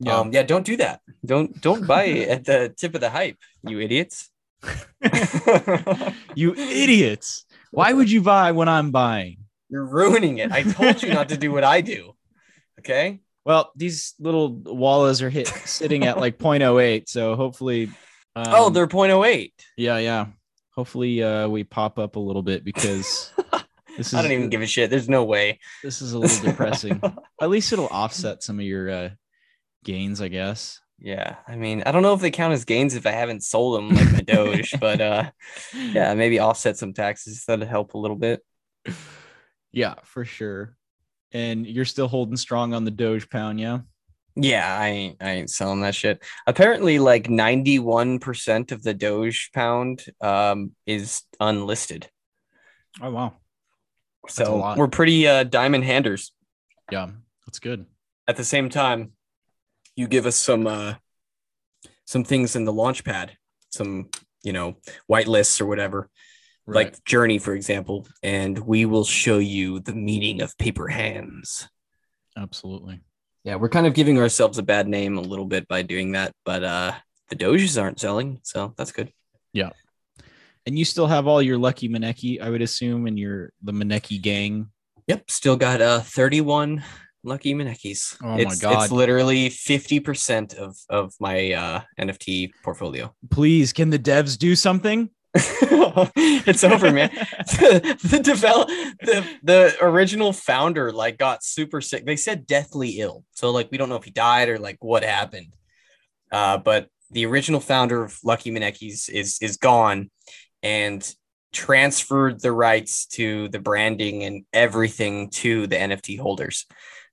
yeah Um, yeah, don't do that. Don't don't buy at the tip of the hype, you idiots. you idiots why would you buy when i'm buying You're ruining it. I told you not to do what I do. Okay. well these little wallas are hit sitting at like 0.08 so hopefully um, oh, they're 0.08. yeah yeah hopefully uh we pop up a little bit because this is I don't even give a shit. There's no way. this is a little depressing at least it'll offset some of your uh gains i guess Yeah, I mean, I don't know if they count as gains if I haven't sold them like my Doge, but uh, yeah, maybe offset some taxes. That'd help a little bit. yeah for sure and you're still holding strong on the doge pound yeah Yeah, I ain't, I ain't selling that shit. Apparently, like ninety-one percent of the Doge pound um is unlisted, oh wow a so we're pretty uh diamond handers. yeah that's good At the same time, you give us some uh some things in the launch pad, some you know white lists or whatever. like Journey, for example, and we will show you the meaning of paper hands. Absolutely. Yeah, we're kind of giving ourselves a bad name a little bit by doing that, but uh the Doges aren't selling, so that's good. Yeah. And you still have all your lucky Maneki, I would assume, and your the Maneki gang. Yep, still got uh 31 lucky Manekis. Oh my it's, God. It's literally 50% of of my uh NFT portfolio. Please, can the devs do something? it's over, man. the, the develop the the original founder like got super sick. They said deathly ill. So like we don't know if he died or like what happened. Uh, but the original founder of Lucky Manekis is is gone and transferred the rights to the branding and everything to the NFT holders.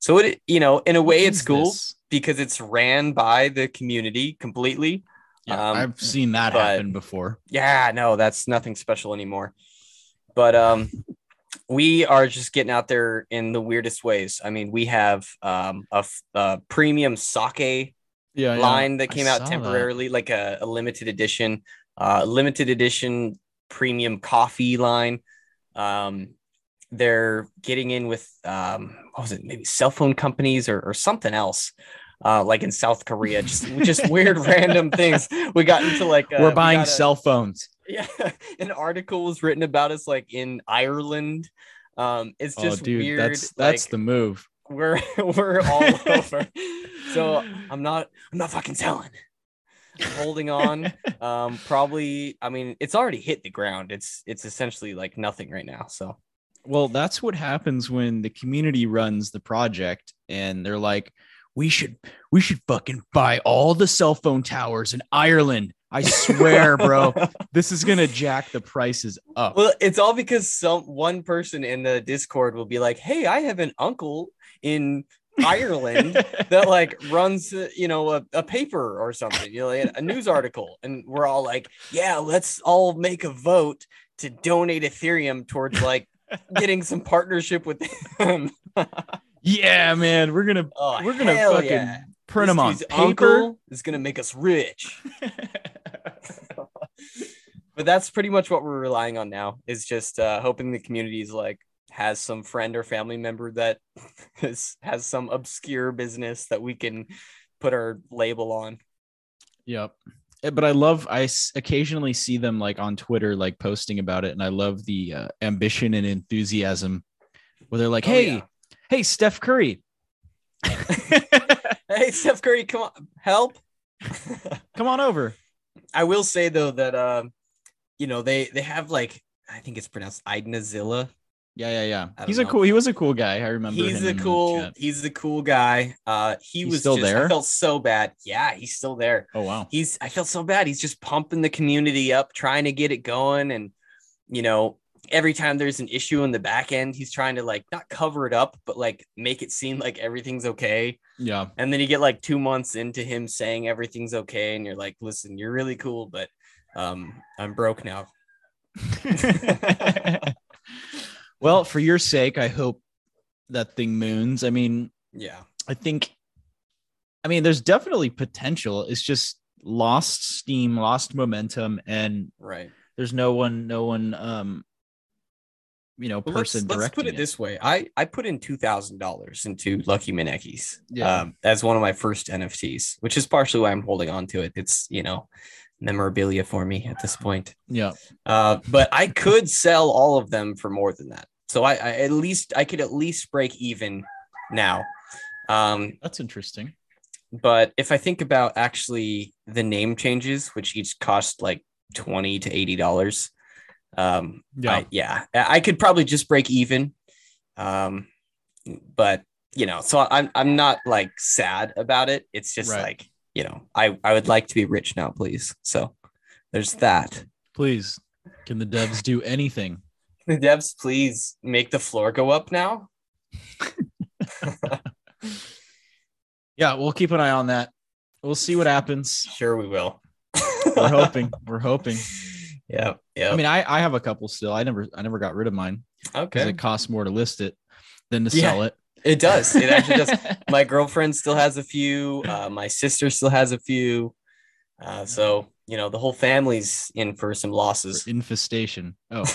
So it you know, in a way What it's cool this? because it's ran by the community completely. Yeah, Um, I've seen that happen before. Yeah, no, that's nothing special anymore. But um we are just getting out there in the weirdest ways. I mean, we have um a premium sake Yeah, line that came saw out that. temporarily, like a, a limited edition, uh limited edition premium coffee line. Um they're getting in with um what was it, maybe cell phone companies or, or something else. Uh, like in South Korea, just just weird random things. We got into like uh, We're buying got a- cell phones. yeah an article was written about us like in ireland um it's just oh, dude, weird that's that's like, the move. we're we're all over so i'm not i'm not fucking selling I'm holding on um probably i mean it's already hit the ground it's it's essentially like nothing right now so Well, that's what happens when the community runs the project and they're like, we should we should fucking buy all the cell phone towers in Ireland. I swear, bro, this is gonna jack the prices up. well it's all because some one person in the discord will be like hey i have an uncle in ireland that like runs you know a, a paper or something you know like a news article and we're all like yeah let's all make a vote to donate ethereum towards like getting some partnership with them yeah, man, we're gonna oh, we're gonna fucking yeah. print This them on paper. uncle is gonna make us rich but that's pretty much what we're relying on now is just uh, hoping the community is like has some friend or family member that has, has some obscure business that we can put our label on Yep. Eh, But I love I occasionally see them like on Twitter like posting about it and I love the uh, ambition and enthusiasm where they're like, Oh, "Hey, yeah. hey Steph Curry. hey steph curry come on help Come on over." i will say though that um you know they they have like i think it's pronounced idnazilla Yeah, yeah, yeah. He's don't a cool he was a cool guy. I remember he's a the cool he's the cool guy uh he He's was still just, there? i felt so bad yeah he's still there Oh wow. he's I felt so bad. He's just pumping the community up, trying to get it going. And you know, every time there's an issue in the back end, he's trying to like not cover it up, but like make it seem like everything's okay. Yeah. And then you get like two months into him saying everything's okay, and you're like, listen, you're really cool, but um, I'm broke now. well, for your sake, I hope that thing moons. I mean, Yeah. I think I mean there's definitely potential. It's just lost steam, lost momentum, and Right. there's no one, no one um you know, Well, let's, person let's directing put it, this way. I, I put in two thousand dollars into Lucky Manekis Yeah. um, as one of my first NFTs, which is partially why I'm holding on to it. It's you know memorabilia for me at this point. Yeah. Uh, but I could sell all of them for more than that. So I, I at least I could at least break even now. Um, That's interesting. but if I think about actually the name changes, which each cost like twenty to eighty dollars, um, Yeah. I, yeah, I could probably just break even. Um, but you know, so I'm I'm not like sad about it. It's just Right. like you know, I I would like to be rich now, please. So there's that. Please, can the devs do anything? The devs, please make the floor go up now. Yeah, we'll keep an eye on that. We'll see what happens. Sure, we will. We're hoping. We're hoping. Yeah, yeah. I mean, I, I have a couple still. I never I never got rid of mine because okay, it costs more to list it than to Yeah. sell it. it does. It actually does. My girlfriend still has a few. Uh, my sister still has a few. Uh, so you know, the whole family's in for some losses. Infestation. Oh.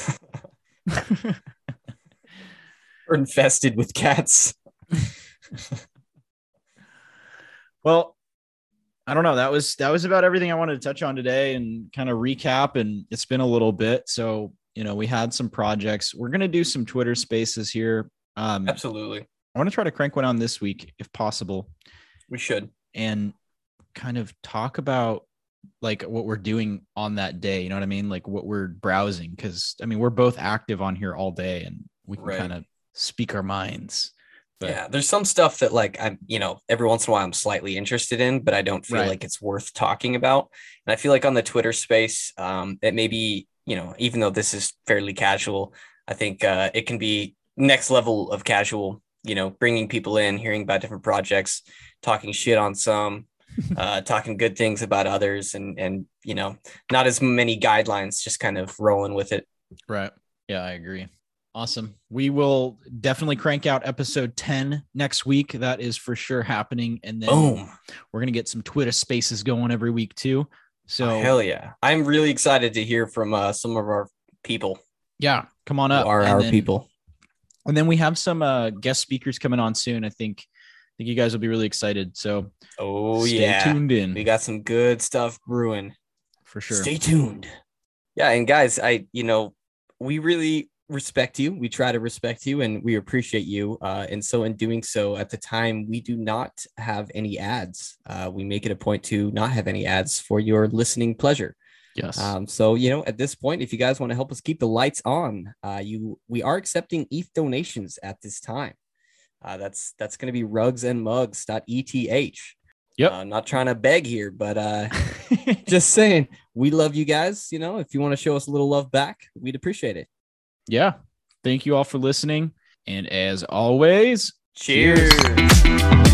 We're infested with cats. Well, I don't know. That was that was about everything I wanted to touch on today and kind of recap. And it's been a little bit. So, you know, we had some projects. We're gonna do some Twitter spaces here. Um Absolutely. I want to try to crank one on this week if possible We should. and kind of talk about like what we're doing on that day. You know what I mean? Like what we're browsing. Cause I mean, we're both active on here all day and we can Right. kind of speak our minds. But- yeah, there's some stuff that like I'm, you know, every once in a while I'm slightly interested in, but I don't feel Right. like it's worth talking about. And I feel like on the Twitter space, um, it may be, you know, even though this is fairly casual, I think uh, it can be next level of casual. You know, bringing people in, hearing about different projects, talking shit on some, uh, talking good things about others, and and you know, not as many guidelines, just kind of rolling with it. Right. Yeah, I agree. Awesome. We will definitely crank out episode 10 next week. That is for sure happening. And then Boom. we're going to get some Twitter spaces going every week too. So, Oh, hell yeah! I'm really excited to hear from uh, some of our people, yeah, come on up. are our then- people. And then we have some uh, guest speakers coming on soon. I think, think you guys will be really excited. So, Oh stay yeah, tuned in we got some good stuff brewing. for sure. Stay tuned. Yeah, and guys, I you know we really respect you. We try to respect you, and we appreciate you. Uh, and so, in doing so, at the time, we do not have any ads. Uh, we make it a point to not have any ads for your listening pleasure. yes. Um, so you know, at this point, if you guys want to help us keep the lights on, uh, you we are accepting ETH donations at this time. Uh, that's that's going to be rugs and rugsandmugs.eth. Yep. Uh, not trying to beg here, but uh, just saying, we love you guys. You know, if you want to show us a little love back, we'd appreciate it. yeah. Thank you all for listening. And as always, Cheers. Cheers.